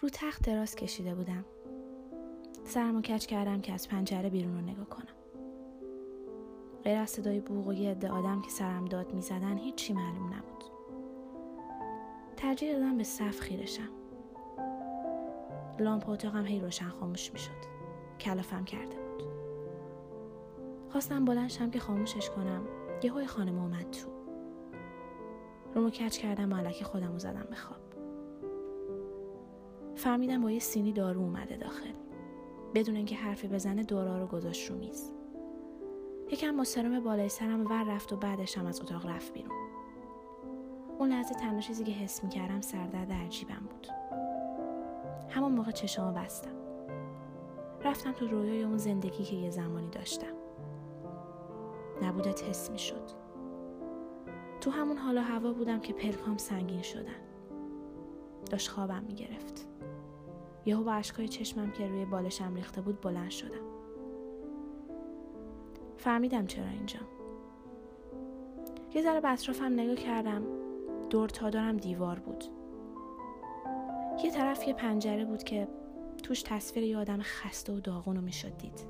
رو تخت دراز کشیده بودم. سرمو کچ کردم که از پنجره بیرون رو نگاه کنم. غیر از صدای بوغ و یه آدم که سرم داد می‌زدن هیچی معلوم نبود. ترجیح دادم به صف خیرشم. لامپ اتاقم هی روشن خاموش می‌شد. کلافم کرده بود. خواستم بلنشم که خاموشش کنم. یه های خانم اومد تو. رومو کچ کردم و خودم رو زدم به خواب. فهمیدم با یه سینی دارو اومده داخل. بدون اینکه حرفی بزنه دورا رو گذاشت رو میز. یکم با بالای سرم ور رفت و بعدش هم از اتاق رفت بیرون. اون لحظه تنها چیزی که حس می‌کردم سردرد عجیبم بود. همون موقع چشامو بستم. رفتم تو رویای اون زندگی که یه زمانی داشتم. نبودت حس می‌شد. تو همون حالا هوا بودم که پلکام سنگین شدن. داشت خوابم می‌گرفت. یهو با اشکای چشمم که روی بالشم ریخته بود بلند شدم. فهمیدم چرا اینجا. یه ذره به اطرافم نگاه کردم دور تا دارم دیوار بود. یه طرف یه پنجره بود که توش تصویر یه آدم خسته و داغون رو می‌شد دید.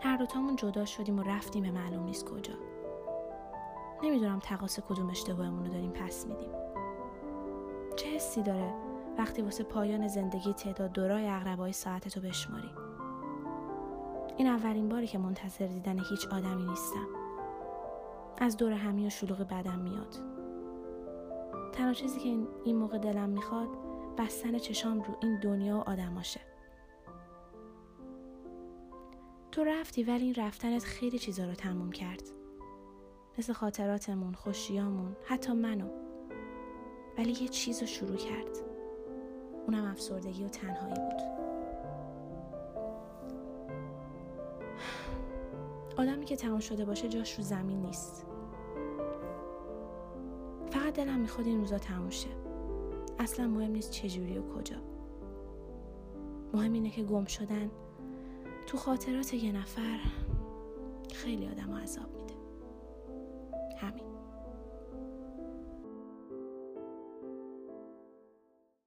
هر دوتامون جدا شدیم و رفتیم به معلوم نیست کجا. نمی‌دونم تقاس کدوم اشتباهمون رو داریم پس میدیم. چه حسی داره؟ وقتی واسه پایان زندگی تعداد دورای اقربای ساعتتو بشماری. این اولین باری که منتظر دیدن هیچ آدمی نیستم. از دور همی و شلوغ بدم میاد. تنها چیزی که این موقع دلم می‌خواد بستن چشام رو این دنیا و آدماشه. تو رفتی ولی این رفتنت خیلی چیزا رو تموم کرد. مثل خاطراتمون، خوشیامون، حتی منو. ولی یه چیز رو شروع کرد. اونم افسردگی و تنهایی بود. آدمی که تمام شده باشه جاش رو زمین نیست. فقط دلم می‌خواد این روزا تموم شه. اصلا مهم نیست چجوری و کجا. مهم اینه که گم شدن تو خاطرات یه نفر خیلی آدم عذاب میده. همین.